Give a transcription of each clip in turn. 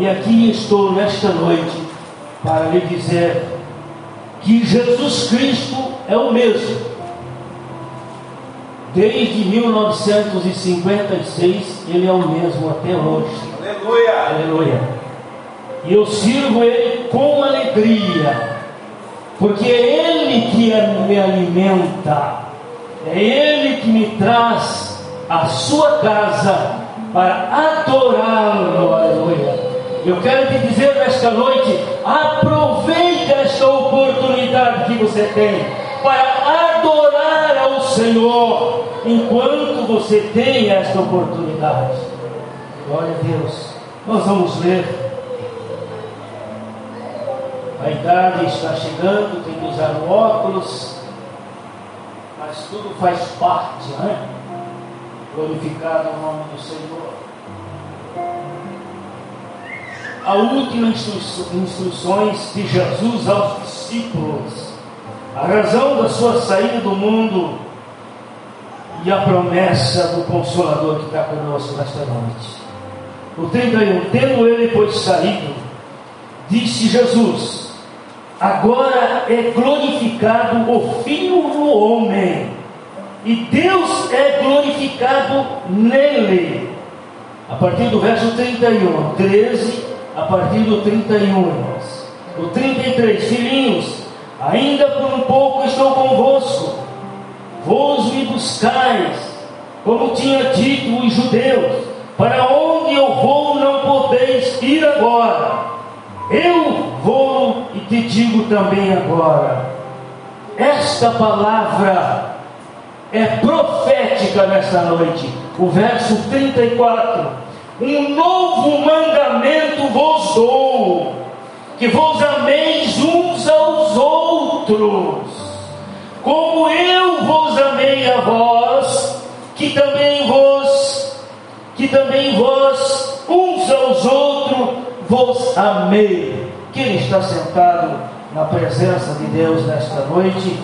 E aqui estou nesta noite para lhe dizer que Jesus Cristo é o mesmo. Desde 1956, ele é o mesmo até hoje. Aleluia. Aleluia. E eu sirvo ele com alegria, porque é ele que me alimenta, é ele que me traz à sua casa para adorá-lo. Aleluia. Eu quero te dizer nesta noite: aproveite esta oportunidade que você tem para adorar ao Senhor enquanto você tem esta oportunidade. Glória a Deus. Nós vamos ler. A idade está chegando, tem que usar o óculos, mas tudo faz parte, né? Glorificado o nome do Senhor a última instruções de Jesus aos discípulos, a razão da sua saída do mundo e a promessa do Consolador que está conosco nesta noite. O 31, tendo ele pois saído, disse Jesus: Agora é glorificado o Filho do Homem, e Deus é glorificado nele. A partir do verso 31, 13 a partir do 31, irmãos. O 33, filhinhos, ainda por um pouco estou convosco, vos me buscais, como tinha dito os judeus, para onde eu vou não podeis ir agora. Eu vou e te digo também agora. Esta palavra é profética nesta noite. O verso 34 um novo mandamento vos dou, que vos ameis uns aos outros, como eu vos amei a vós, que também vos, que também vós uns aos outros vos amei. Quem está sentado na presença de Deus nesta noite,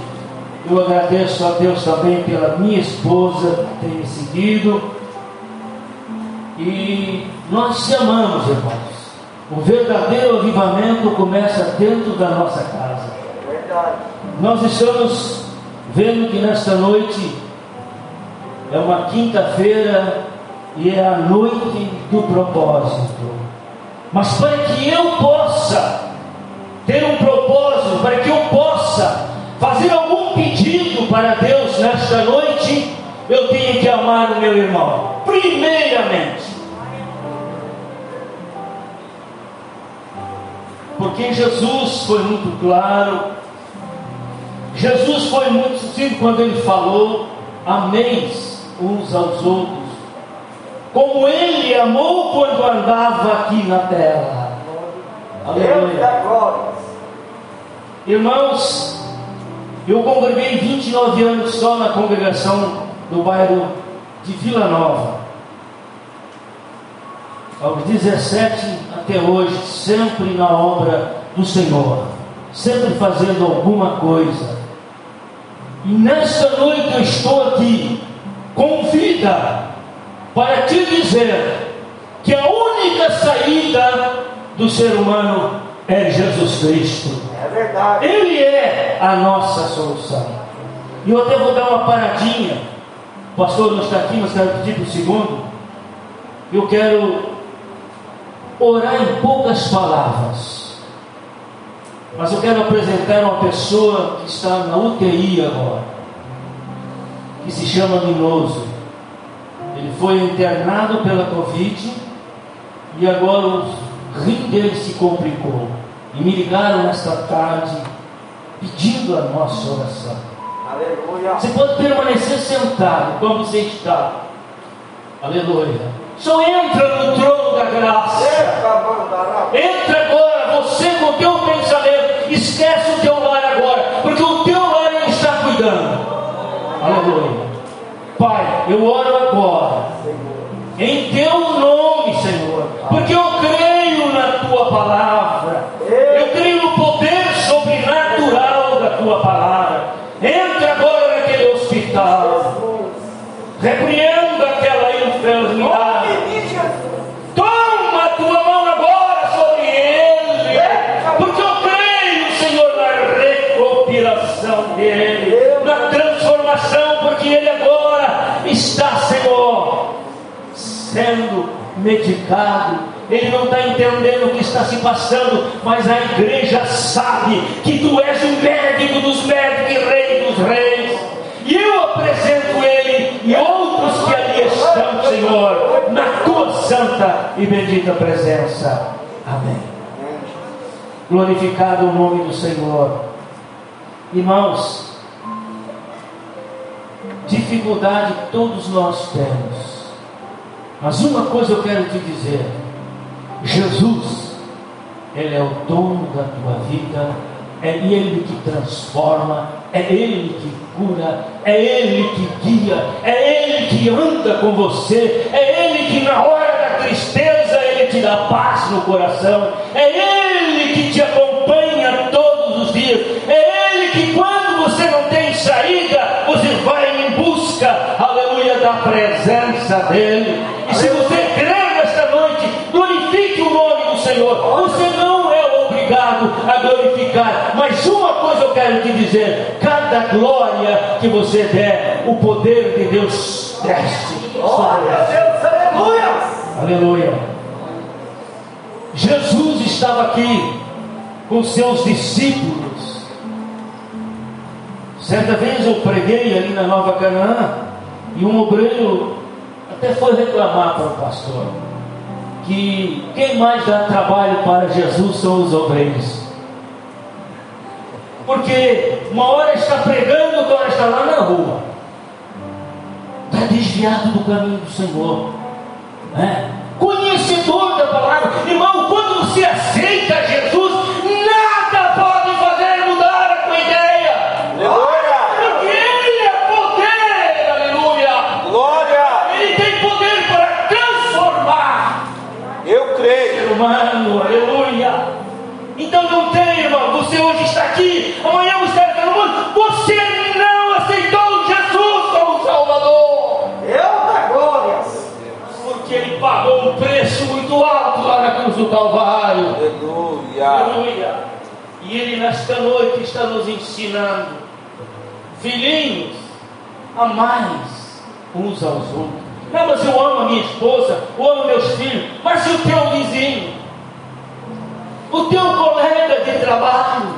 eu agradeço a Deus também pela minha esposa que tem me seguido e nós te amamos, irmãos. O verdadeiro avivamento começa dentro da nossa casa. Nós estamos vendo que nesta noite é uma quinta-feira e é a noite do propósito. Mas para que eu possa ter um propósito, para que eu possa fazer algum pedido para Deus nesta noite, eu tenho que amar o meu irmão. Primeiramente. Porque Jesus foi muito claro. Jesus foi muito sucinto quando ele falou: ameis uns aos outros, como ele amou quando andava aqui na terra. Aleluia. Irmãos, eu congreguei 29 anos só na congregação do bairro de Vila Nova. Aos 17 até hoje, sempre na obra do Senhor, sempre fazendo alguma coisa. E nesta noite eu estou aqui com vida para te dizer que a única saída do ser humano é Jesus Cristo. É verdade. Ele é a nossa solução. E eu até vou dar uma paradinha o pastor não está aqui, mas quero pedir para o segundo. Eu quero orar em poucas palavras. Mas eu quero apresentar uma pessoa que está na UTI agora, que se chama Minoso. Ele foi internado pela Covid e agora o rim dele se complicou. E me ligaram nesta tarde pedindo a nossa oração. Aleluia. Você pode permanecer sentado como você está. Aleluia. Só entra no trono da graça. Entra agora, você com o teu pensamento. Esquece o teu lar agora, porque o teu lar ele está cuidando. Aleluia. Pai, eu oro agora. Em teu nome, Senhor. Porque eu Ele não está entendendo o que está se passando, mas a igreja sabe que tu és o médico dos médicos e rei dos reis. E eu apresento ele e outros que ali estão, Senhor, na tua santa e bendita presença. Amém. Glorificado o nome do Senhor. Irmãos, dificuldade todos nós temos. Mas uma coisa eu quero te dizer: Jesus, Ele é o dono da tua vida, é Ele que transforma, é Ele que cura, é Ele que guia, é Ele que anda com você, é Ele que na hora da tristeza Ele te dá paz no coração, é Ele que te acompanha todos os dias, é Ele que quando você não tem saída, você vai em busca, aleluia, da presença dEle. E se você crer nesta noite, glorifique o nome do Senhor. Você não é obrigado a glorificar, mas uma coisa eu quero te dizer: cada glória que você der, o poder de Deus desce. aleluia. Aleluia. Jesus estava aqui com seus discípulos. Certa vez eu preguei ali na Nova Canaã e um obreiro até foi reclamar para o pastor que quem mais dá trabalho para Jesus são os obreiros. Porque uma hora está pregando, outra hora está lá na rua. Está desviado do caminho do Senhor. Né? Conhecedor da palavra. Irmão, quando você aceita Jesus, do Calvário, Aleluia. aleluia. E Ele nesta noite está nos ensinando, filhinhos, amais uns aos outros. Não, mas eu amo a minha esposa, eu amo meus filhos, mas se o teu vizinho, o teu colega de trabalho,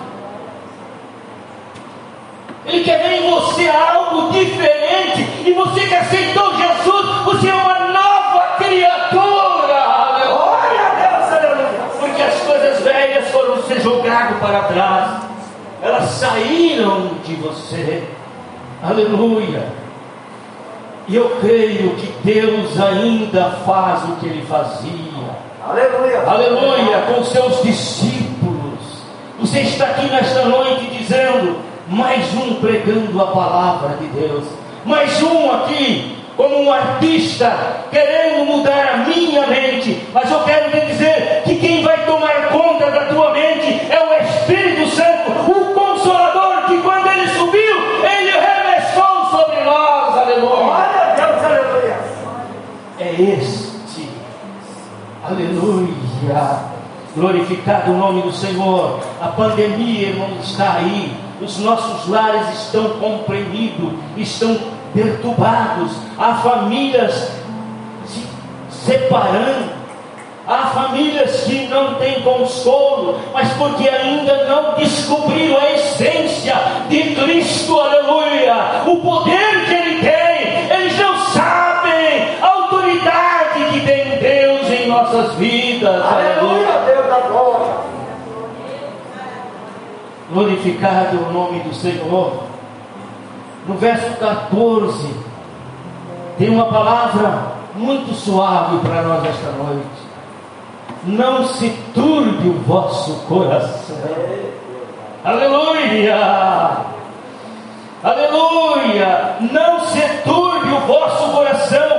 ele quer ver em você algo diferente, e você que aceitou Jesus, você é uma nova criatura, aleluia. Glória a Deus. Aleluia. Porque as coisas velhas para trás, elas saíram de você, aleluia. E eu creio que Deus ainda faz o que ele fazia, Aleluia. aleluia, com seus discípulos. Você está aqui nesta noite dizendo, mais um pregando a palavra de Deus, mais um aqui, como um artista, querendo mudar a minha mente. Mas eu quero te dizer Aleluia. Glorificado o nome do Senhor. A pandemia, irmão, está aí. Os nossos lares estão comprimidos, estão perturbados. Há famílias se separando. Há famílias que não têm consolo, mas porque ainda não descobriram a essência de Cristo, aleluia, o poder que Ele tem, eles não sabem a autoridade que tem Deus em nossas vidas, Aleluia. Deus da glória. Glorificado o nome do Senhor. No verso 14, tem uma palavra muito suave para nós esta noite. Não se turbe o vosso coração. Aleluia! Aleluia! Não se turbe o vosso coração.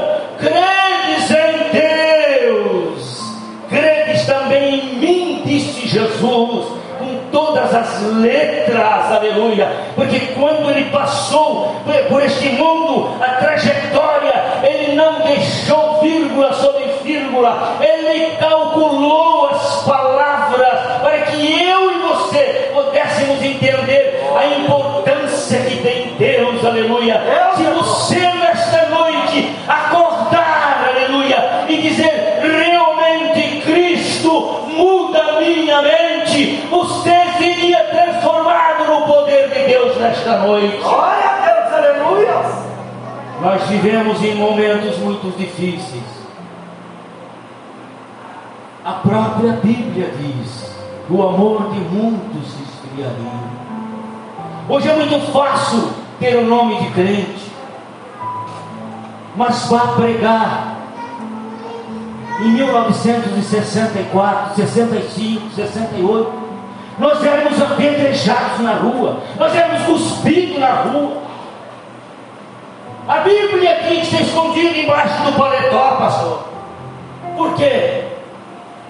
Todas as letras. Aleluia! Porque quando ele passou por este mundo, a trajetória, ele não deixou vírgula sobre vírgula. Ele calculou as palavras para que eu e você pudéssemos entender a importância que tem Deus, aleluia. Se você nesta noite acordar, aleluia, e dizer realmente minha mente, você nesta noite. Glória a Deus, aleluia. Nós vivemos em momentos muito difíceis. A própria Bíblia diz: o amor de muitos se esfriaria. Hoje é muito fácil ter o nome de crente, mas vá pregar. Em 1964, 65, 68, nós éramos apedrejados na rua, nós éramos cuspidos na rua. A Bíblia aqui está escondida embaixo do paletó, pastor. Por quê?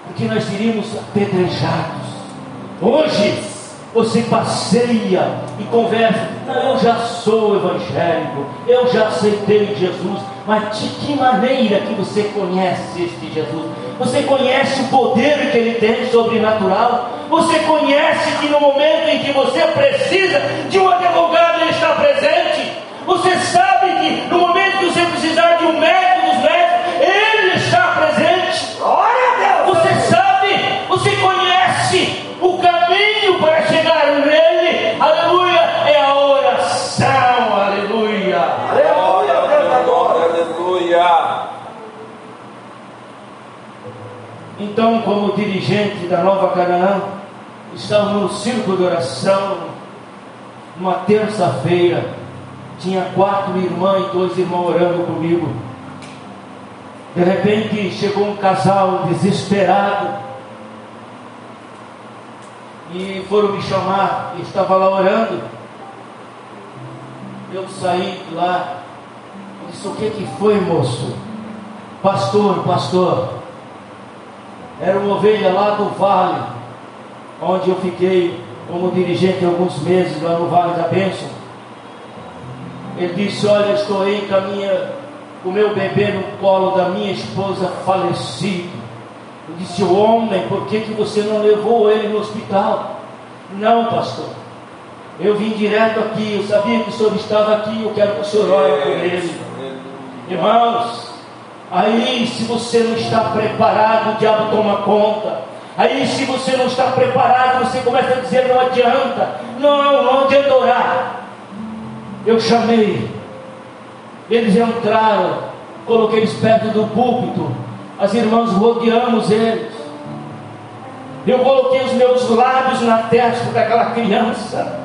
Porque nós seríamos apedrejados. Hoje, você passeia e conversa. Não, eu já sou evangélico, eu já aceitei Jesus, mas de que maneira que você conhece este Jesus? Você conhece o poder que ele tem sobrenatural? Você conhece que no momento em que você precisa de um advogado, ele está presente? Você sabe que no momento que você precisar de um médico dos médicos, ele está presente? Glória Então, como dirigente da Nova Canaã, estávamos no círculo de oração, uma terça-feira, tinha quatro irmãs e dois irmãos orando comigo. De repente chegou um casal desesperado e foram me chamar, eu estava lá orando. Eu saí de lá, disse, o que que foi moço? Pastor, pastor, era uma ovelha lá do vale, onde eu fiquei como dirigente alguns meses lá no Vale da Bênção. Ele disse: Olha, estou aí com a minha, o meu bebê no colo da minha esposa falecido. Eu disse: Homem, por que, que você não levou ele no hospital? Não, pastor. Eu vim direto aqui, eu sabia que o senhor estava aqui, eu quero que o senhor ore por ele. Irmãos, aí se você não está preparado, o diabo toma conta. Aí se você não está preparado, você começa a dizer não adianta. Não, não adianta orar. Eu chamei. Eles entraram, coloquei eles perto do púlpito. As irmãs rodeamos eles. Eu coloquei os meus lábios na testa daquela criança.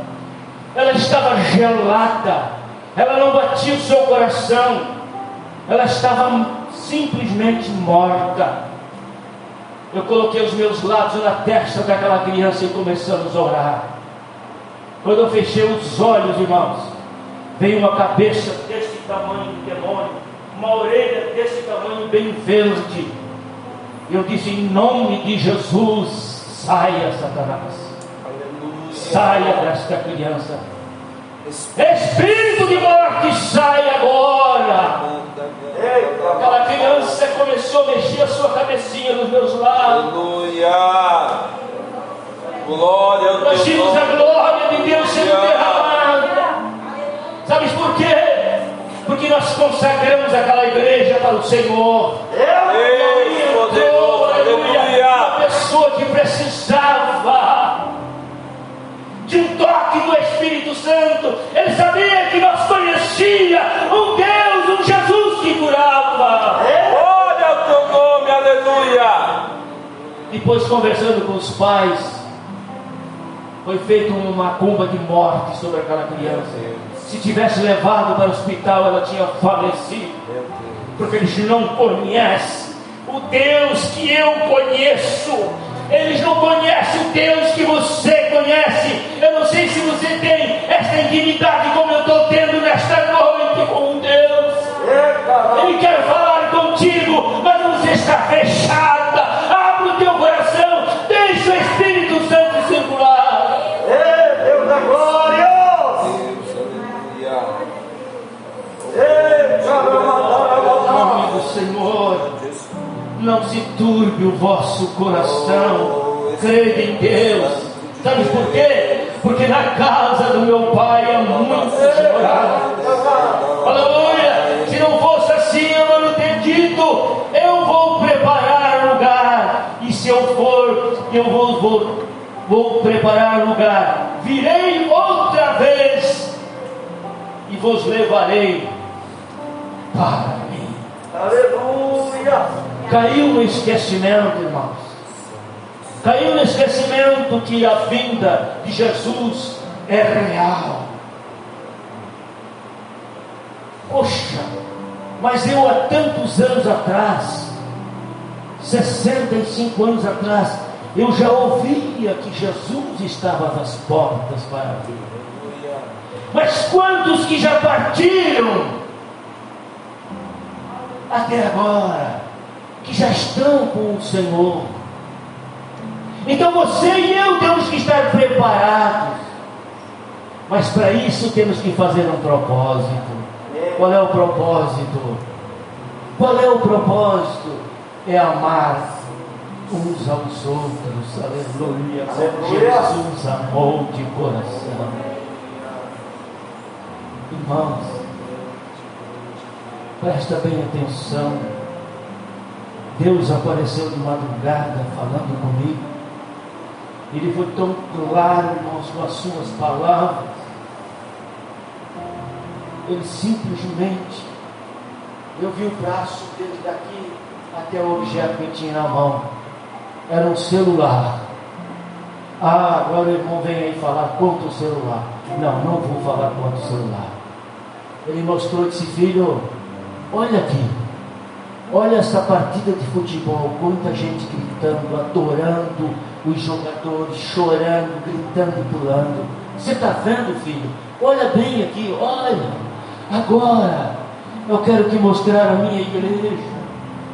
Ela estava gelada. Ela não batia o seu coração. Ela estava simplesmente morta. Eu coloquei os meus lábios na testa daquela criança e começamos a orar. Quando eu fechei os olhos, irmãos, veio uma cabeça desse tamanho de demônio, uma orelha desse tamanho bem verde. Eu disse: em nome de Jesus, saia, Satanás, saia desta criança. Espírito de morte, sai agora. Aquela criança começou a mexer a sua cabecinha nos meus lábios. Aleluia. Glória ao Nós vimos a glória de Deus sendo derramada. Sabes por quê? Porque nós consagramos aquela igreja para o Senhor. Ei, poderoso, aleluia. aleluia. Uma pessoa que precisava de um toque do Espírito Santo. Ele sabia que nós conhecia um Deus, um Jesus que curava. Glória ao teu nome, aleluia. Depois conversando com os pais, foi feita uma cumba de morte sobre aquela criança. Se tivesse levado para o hospital, ela tinha falecido. Porque eles não conhecem o Deus que eu conheço. Eles não conhecem o Deus que você conhece. Eu não sei se você tem essa intimidade como eu estou tendo nesta noite com Deus. Ele quer falar contigo, mas você está fechada. Abre o teu coração, deixa o Espírito Santo circular. Ei, Deus da glória! Ei, do Senhor, não se turbe o vosso coração. Crede em Deus. Sabe por quê? Porque na casa do meu pai há muitos moradas. Aleluia! Se não fosse assim, eu não ter dito: eu vou preparar lugar. E se eu for eu vou, vou, vou preparar lugar. Virei outra vez e vos levarei para mim. Aleluia. Caiu no esquecimento, irmãos. Caiu no esquecimento que a vinda de Jesus é real. Poxa, mas eu há tantos anos atrás, 65 anos atrás, eu já ouvia que Jesus estava nas portas para vir. Mas quantos que já partiram até agora, que já estão com o Senhor? Então você e eu temos que estar preparados. Mas para isso temos que fazer um propósito. Qual é o propósito? Qual é o propósito? É amar uns aos outros. Aleluia. Jesus amou de coração. Irmãos, presta bem atenção. Deus apareceu de madrugada falando comigo. Ele foi tão claro, com as suas palavras ele simplesmente, eu vi o braço dele daqui até o objeto que tinha na mão. Era um celular. Ah, agora o irmão vem aí falar contra o celular. Não, não vou falar contra o celular. Ele mostrou esse filho, olha aqui, olha essa partida de futebol, quanta gente gritando, adorando os jogadores, chorando, gritando pulando. Você está vendo, filho? Olha bem aqui, olha. Agora, eu quero te mostrar a minha igreja.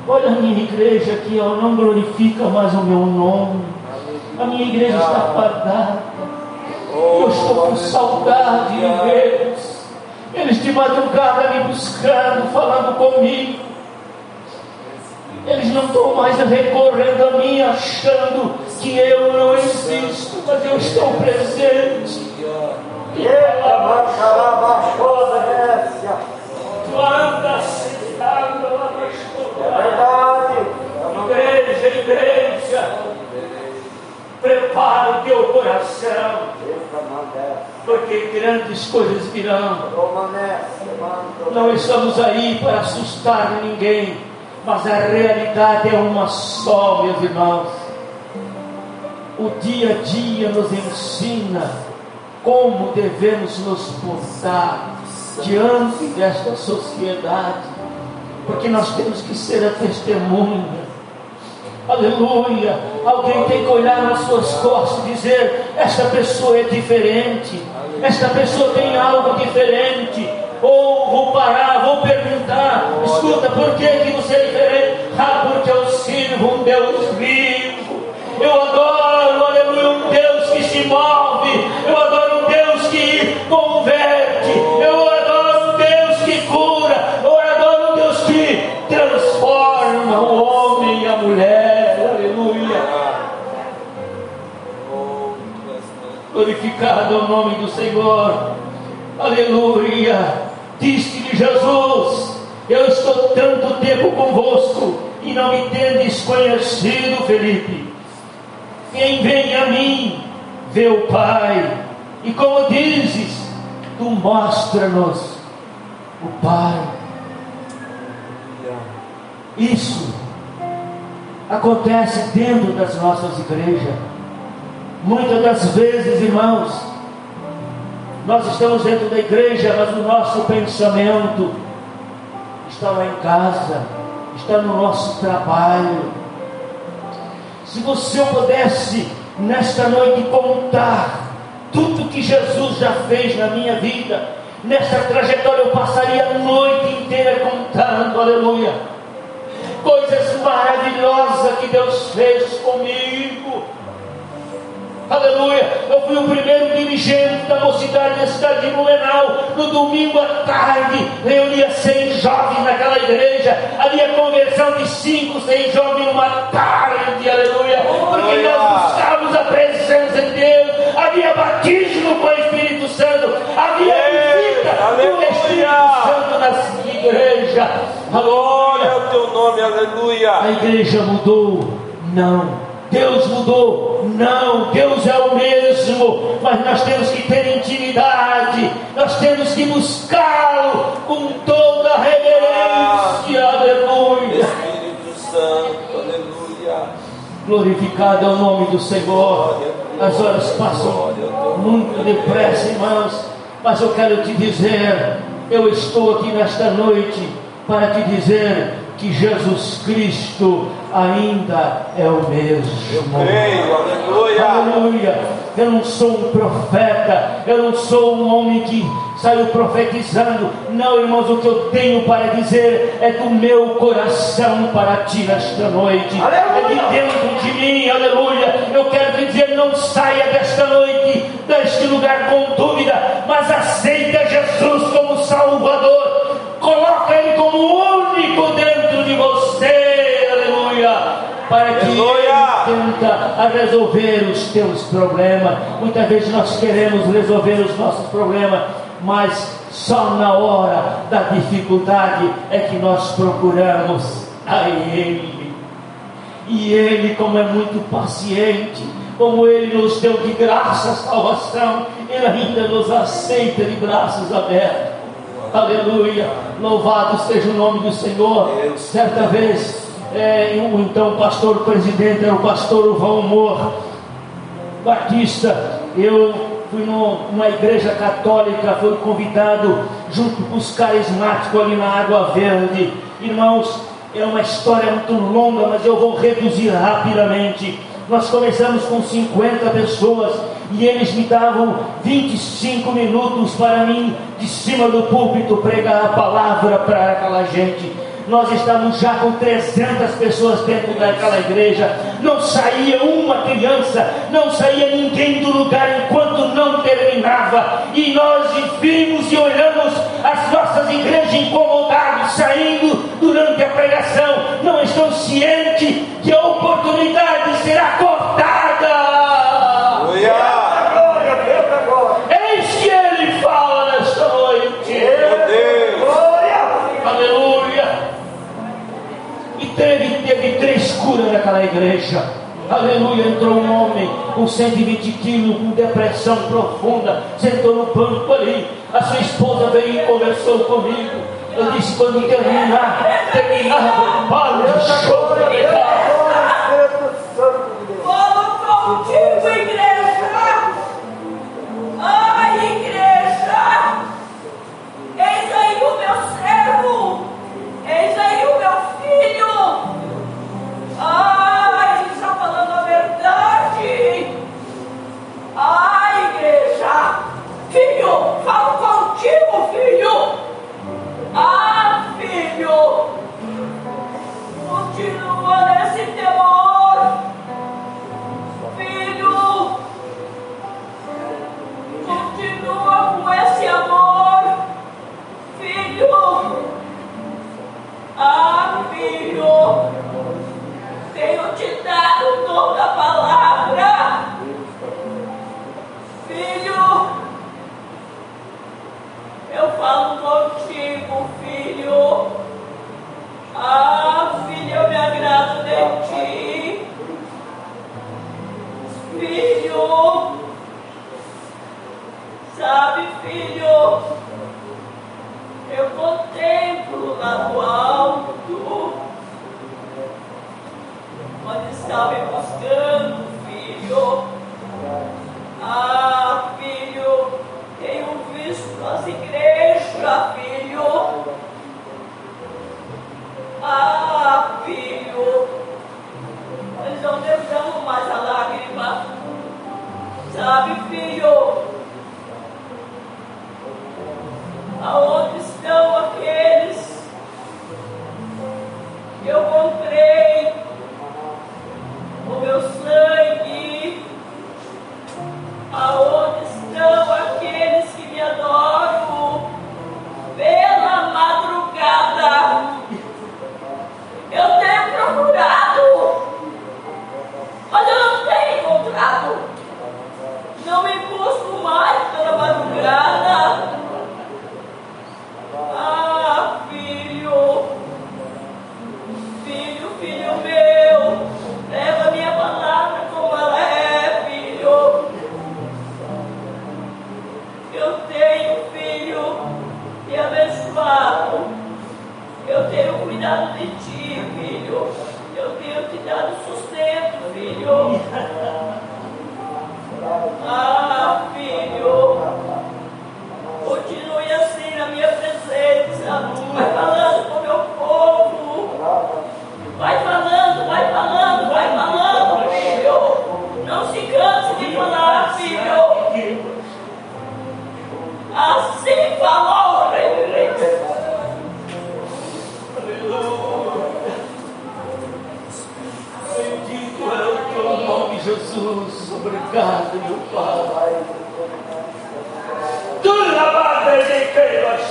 Olha a minha igreja aqui, ó, não glorifica mais o meu nome. A minha igreja está apagada. Eu estou com saudade deles. Eles de madrugada me buscando, falando comigo. Eles não estão mais recorrendo a mim, achando que eu não existo, mas eu estou presente. Grécia. Quanta cidade ela É verdade. Igreja, igreja, prepara o teu coração, porque grandes coisas virão. Não estamos aí para assustar ninguém, mas a realidade é uma só, meus irmãos. O dia a dia nos ensina como devemos nos portar diante desta sociedade, porque nós temos que ser a testemunha. Aleluia! Alguém tem que olhar nas suas costas e dizer: esta pessoa é diferente, esta pessoa tem algo diferente. Ou vou parar, vou perguntar: escuta, por que, que você é diferente? Ah, porque eu sirvo um Deus vivo. Eu adoro, move. Eu adoro um Deus que converte. Eu adoro um Deus que cura. Eu adoro um Deus que transforma o homem e a mulher. Aleluia. Glorificado é o nome do Senhor. Aleluia. Disse-lhe Jesus: Eu estou tanto tempo convosco e não me tendes conhecido, Felipe. Quem vem a mim, vê o Pai. E como dizes, tu mostra-nos o Pai. Isso acontece dentro das nossas igrejas. Muitas das vezes, irmãos, nós estamos dentro da igreja, mas o nosso pensamento está lá em casa, está no nosso trabalho. Se você pudesse nesta noite contar tudo que Jesus já fez na minha vida, nesta trajetória eu passaria a noite inteira contando, aleluia. Coisas maravilhosas que Deus fez comigo. Aleluia. Eu fui o primeiro dirigente da mocidade da cidade de Blumenau. No domingo à tarde, reunia 100 jovens naquela igreja. Havia conversão de 5, 100 jovens numa tarde. Aleluia. Porque nós buscávamos a presença de Deus. Havia batismo com o Espírito Santo. Havia visita do Espírito Santo nas igrejas. Glória ao teu nome, aleluia. A igreja mudou? Não. Deus mudou. Não, Deus é o mesmo, mas nós temos que ter intimidade, nós temos que buscá-lo com toda a reverência. Aleluia. Espírito Santo, aleluia. Glorificado é o nome do Senhor. As horas passam muito depressa, irmãos, mas eu quero te dizer, eu estou aqui nesta noite para te dizer que Jesus Cristo ainda é o mesmo. Eu creio, aleluia. Aleluia. Eu não sou um profeta, eu não sou um homem que saiu profetizando. Não, irmãos, o que eu tenho para dizer é do meu coração para ti nesta noite. Aleluia. É de dentro de mim, aleluia. Eu quero te dizer, não saia desta noite, deste lugar com a resolver os teus problemas. Muitas vezes nós queremos resolver os nossos problemas, mas só na hora da dificuldade é que nós procuramos a Ele. E Ele, como é muito paciente, como Ele nos deu de graça a salvação, Ele ainda nos aceita de braços abertos. Aleluia, louvado seja o nome do Senhor. Certa vez, é, o então pastor presidente era o pastor Val Moore, Batista. Eu fui numa igreja católica, fui convidado junto com os carismáticos ali na Água Verde. Irmãos, é uma história muito longa, mas eu vou reduzir rapidamente. Nós começamos com 50 pessoas e eles me davam 25 minutos para mim, de cima do púlpito, pregar a palavra para aquela gente. Nós estávamos já com 300 pessoas dentro daquela igreja. Não saía uma criança, não saía ninguém do lugar enquanto não terminava. E nós vimos e olhamos as nossas igrejas incomodadas, saindo durante a pregação. Não estão cientes igreja. Aleluia. Entrou um homem com 120 quilos, com depressão profunda, sentou no banco ali. A sua esposa veio e conversou comigo. Eu disse: quando terminar, terminar, show, Glória, Deus, filho, eu contemplo lá do alto, onde está me buscando, filho. Ah, filho, tenho visto as igrejas, filho. Ah, filho, eles não derramam mais a lágrima. Sabe, filho, aonde estão Obrigado, meu Pai. Tu lavada de que nós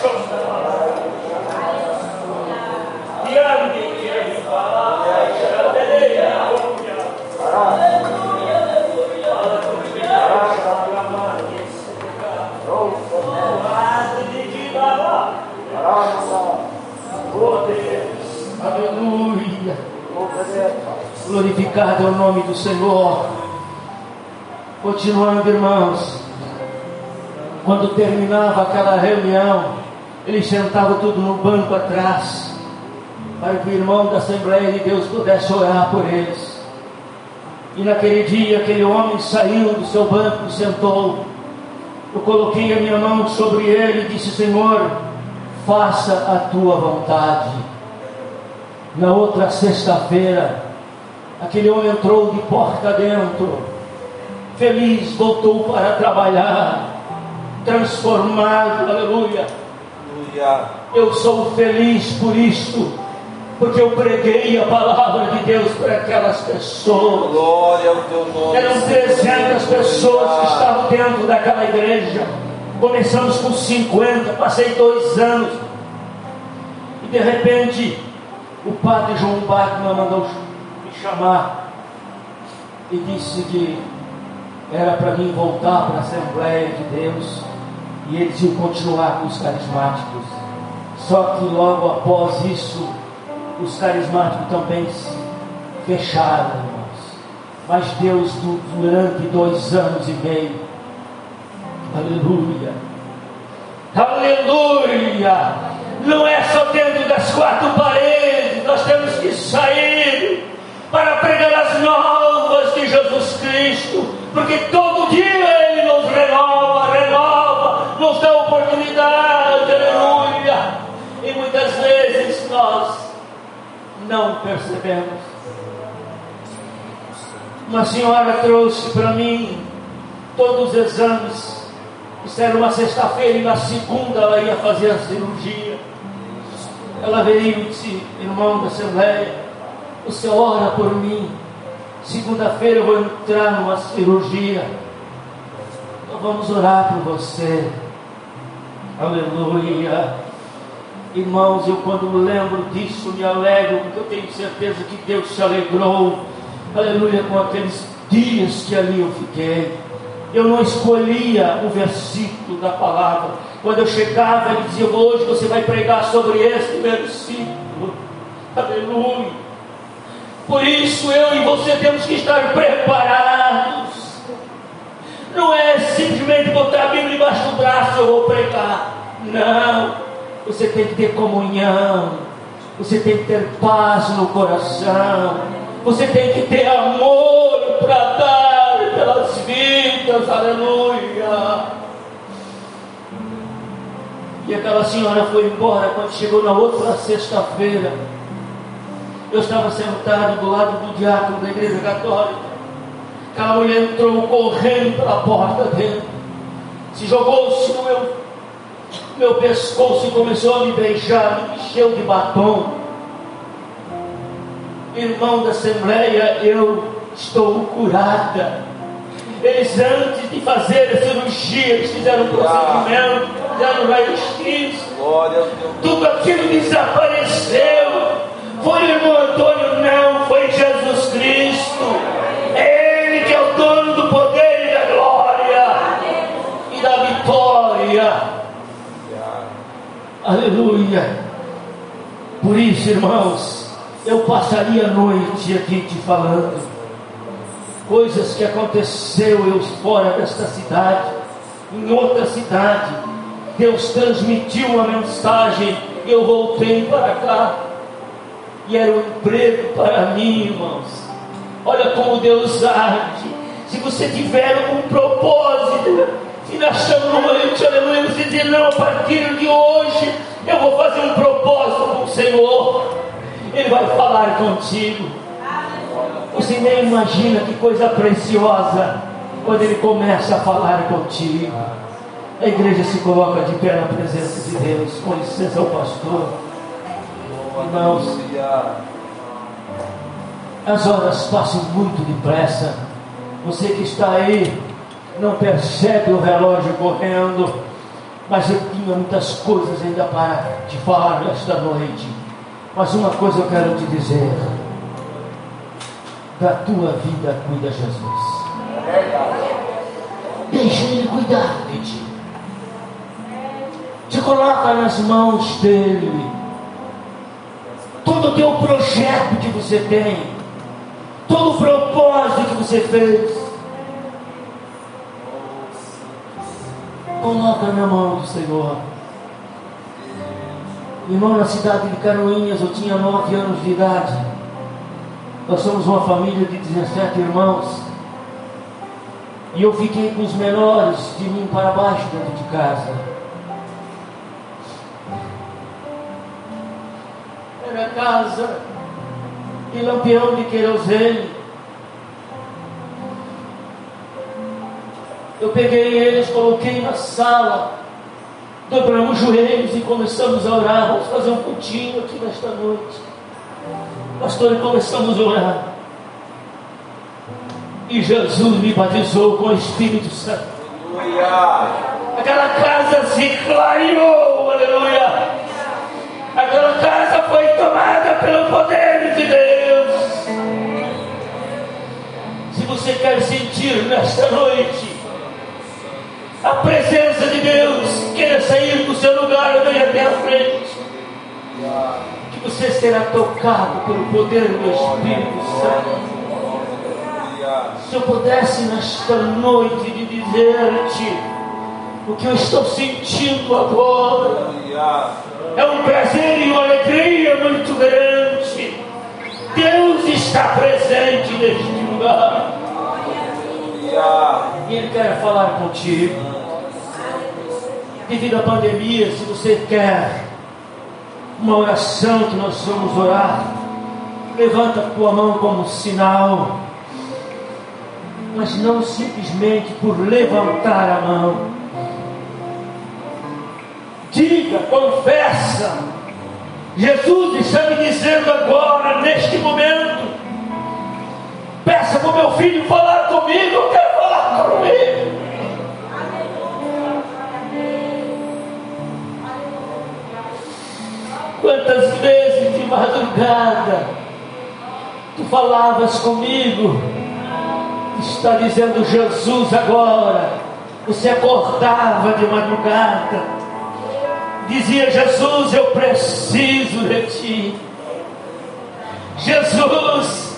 Grande que ele fala, Aleluia. Glorificado é o nome do Senhor. Continuando, irmãos. Quando terminava aquela reunião, eles sentavam tudo no banco atrás, para que o irmão da Assembleia de Deus pudesse orar por eles. E naquele dia, aquele homem saiu do seu banco e sentou. Eu coloquei a minha mão sobre ele e disse: Senhor, faça a tua vontade. Na outra sexta-feira, aquele homem entrou de porta dentro, feliz, voltou para trabalhar, transformado, aleluia. aleluia. Eu sou feliz por isto, porque eu preguei a palavra de Deus para aquelas pessoas. Glória ao teu nome. Eram 300 pessoas que estavam dentro daquela igreja. Começamos com 50, passei dois anos. E de repente, o padre João Bachmann mandou chamar e disse que era para mim voltar para a Assembleia de Deus e eles iam continuar com os carismáticos. Só que logo após isso, os carismáticos também se fecharam, irmãos. Mas Deus, durante dois anos e meio, aleluia, aleluia, não é só dentro das quatro paredes, para pregar as novas de Jesus Cristo, porque todo dia Ele nos renova, renova, nos dá oportunidade, aleluia. E muitas vezes nós não percebemos. Uma senhora trouxe para mim todos os exames. Isso era uma sexta-feira e na segunda ela ia fazer a cirurgia. Ela veio e disse, irmão da Assembleia, você ora por mim. Segunda-feira eu vou entrar numa cirurgia. Então vamos orar por você. Aleluia. Irmãos, eu quando lembro disso me alegro, porque eu tenho certeza que Deus se alegrou, aleluia, com aqueles dias que ali eu fiquei. Eu não escolhia o versículo da palavra. Quando eu chegava, ele dizia: Hoje você vai pregar sobre este versículo. Aleluia. Por isso eu e você temos que estar preparados. Não é simplesmente botar a Bíblia embaixo do braço, eu vou pregar. Não. Você tem que ter comunhão. Você tem que ter paz no coração. Você tem que ter amor para dar pelas vidas. Aleluia. E aquela senhora foi embora quando chegou na outra sexta-feira. Eu estava sentado do lado do diácono da igreja católica. Aquela mulher entrou correndo pela porta dentro. Se jogou-se no meu meu pescoço e começou a me beijar, me encheu de batom. Irmão da Assembleia, eu estou curada. Eles, antes de fazer a cirurgia, eles fizeram um procedimento, fizeram raio-x. Tudo aquilo desapareceu. Foi o irmão Antônio? Não, foi Jesus Cristo. É Ele que é o dono do poder e da glória e da vitória. Aleluia. Por isso, irmãos, eu passaria a noite aqui te falando coisas que aconteceu eu fora desta cidade, em outra cidade. Deus transmitiu uma mensagem, eu voltei para cá e era um emprego para mim, irmãos. Olha como Deus age. Se você tiver um propósito, e nesta noite, aleluia, você diz, não, a partir de hoje eu vou fazer um propósito com o Senhor. Ele vai falar contigo. Você nem imagina que coisa preciosa quando ele começa a falar contigo. A igreja se coloca de pé na presença de Deus. Com licença ao pastor. Irmãos, as horas passam muito depressa. Você que está aí, não percebe o relógio correndo, mas eu tinha muitas coisas ainda para te falar nesta noite. Mas uma coisa eu quero te dizer: da tua vida cuida Jesus. Deixa Ele cuidar de ti. Te coloca nas mãos dele. Todo o teu projeto que você tem, todo o propósito que você fez, coloca na mão do Senhor. Irmão, na cidade de Canoinhas, eu tinha nove anos de idade. Nós somos uma família de 17 irmãos. E eu fiquei com os menores de mim para baixo dentro de casa. Era casa de lampião de querosene. Eu peguei eles, coloquei na sala, dobramos os joelhos e começamos a orar. Vamos fazer um cultinho aqui nesta noite. Pastor, e começamos a orar. E Jesus me batizou com o Espírito Santo. Aleluia. Aquela casa se clareou, aleluia. Aquela casa foi tomada pelo poder de Deus. Se você quer sentir nesta noite a presença de Deus, queira sair do seu lugar e venha até a frente. Que você será tocado pelo poder do Espírito Santo. Se eu pudesse nesta noite de dizer-te o que eu estou sentindo agora, é um prazer e uma alegria muito grande. Deus está presente neste lugar. E Ele quer falar contigo. Devido à pandemia, se você quer uma oração que nós vamos orar, levanta a tua mão como sinal, mas não simplesmente por levantar a mão. Confessa. Jesus está me dizendo agora, neste momento, peça para o meu filho falar comigo, eu quero falar comigo. Quantas vezes de madrugada tu falavas comigo, está dizendo Jesus agora. Você acordava de madrugada, dizia Jesus, eu preciso de ti. Jesus,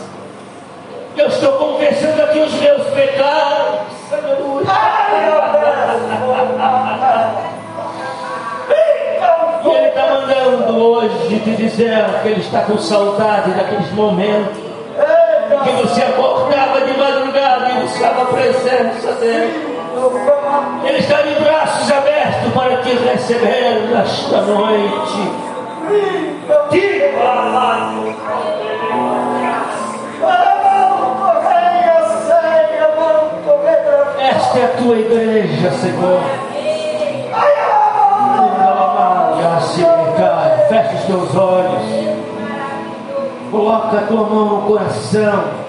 eu estou confessando aqui os meus pecados. E Ele está mandando hoje te dizer que Ele está com saudade daqueles momentos que você acordava de madrugada e buscava a presença dEle. Ele está de braços abertos para te receber nesta noite. Esta é a tua igreja, Senhor. Feche os teus olhos. Coloca a tua mão no coração.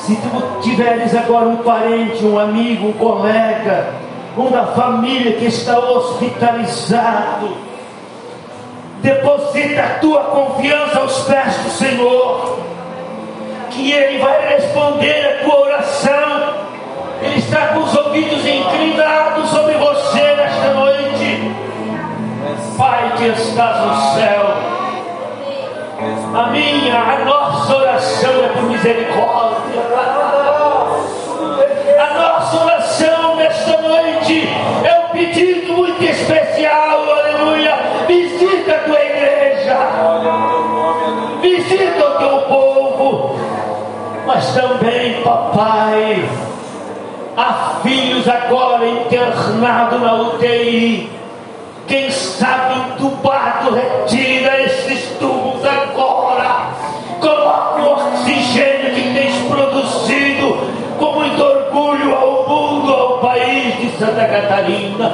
Se tu tiveres agora um parente, um amigo, um colega, um da família que está hospitalizado, deposita a tua confiança aos pés do Senhor, que Ele vai responder a tua oração. Ele está com os ouvidos inclinados sobre você nesta noite. Pai que estás no céu, a minha, a nossa oração é por misericórdia. A nossa oração nesta noite é um pedido muito especial, aleluia. Visita a tua igreja, visita o teu povo, mas também, papai, há filhos agora internados na UTI. Quem sabe entubado, Catarina.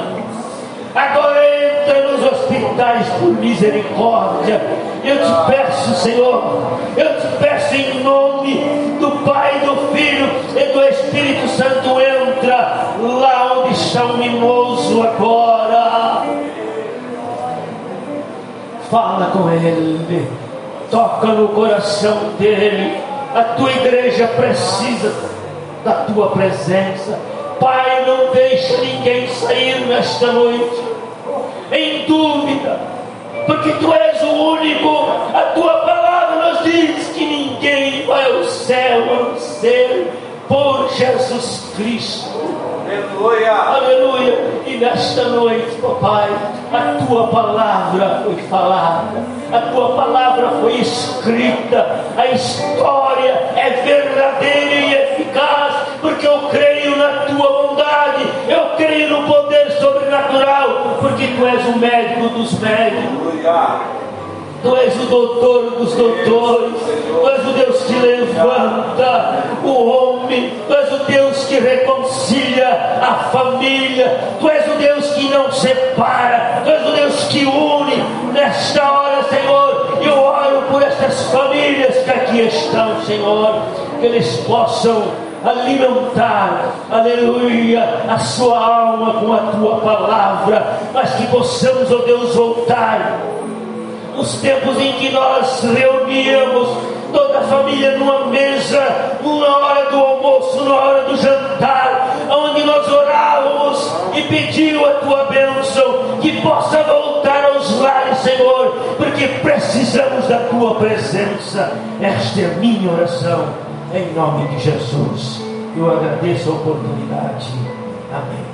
Agora entra nos hospitais por misericórdia. Eu te peço, Senhor, eu te peço em nome do Pai, do Filho e do Espírito Santo, entra lá onde está o mimoso agora. Fala com ele, toca no coração dele. A tua igreja precisa da tua presença. Pai, não deixe ninguém sair nesta noite em dúvida, porque tu és o único, a tua palavra nos diz que ninguém vai ao céu a não ser por Jesus Cristo. Aleluia. Aleluia. E nesta noite, papai, a tua palavra foi falada, a tua palavra foi escrita, a história é verdadeira e eficaz, porque eu creio sobrenatural, porque tu és o médico dos médicos. Tu és o doutor dos doutores, Tu és o Deus que levanta o homem, Tu és o Deus que reconcilia a família, Tu és o Deus que não separa, Tu és o Deus que une. Nesta hora, Senhor, eu oro por estas famílias que aqui estão, Senhor, que eles possam alimentar, aleluia, a sua alma com a tua palavra, mas que possamos, ó Deus, voltar os tempos em que nós reuníamos toda a família numa mesa, na hora do almoço, na hora do jantar, onde nós orávamos e pedíamos a tua bênção, que possa voltar aos lares, Senhor, porque precisamos da tua presença. Esta é a minha oração, em nome de Jesus. Eu agradeço a oportunidade. Amém.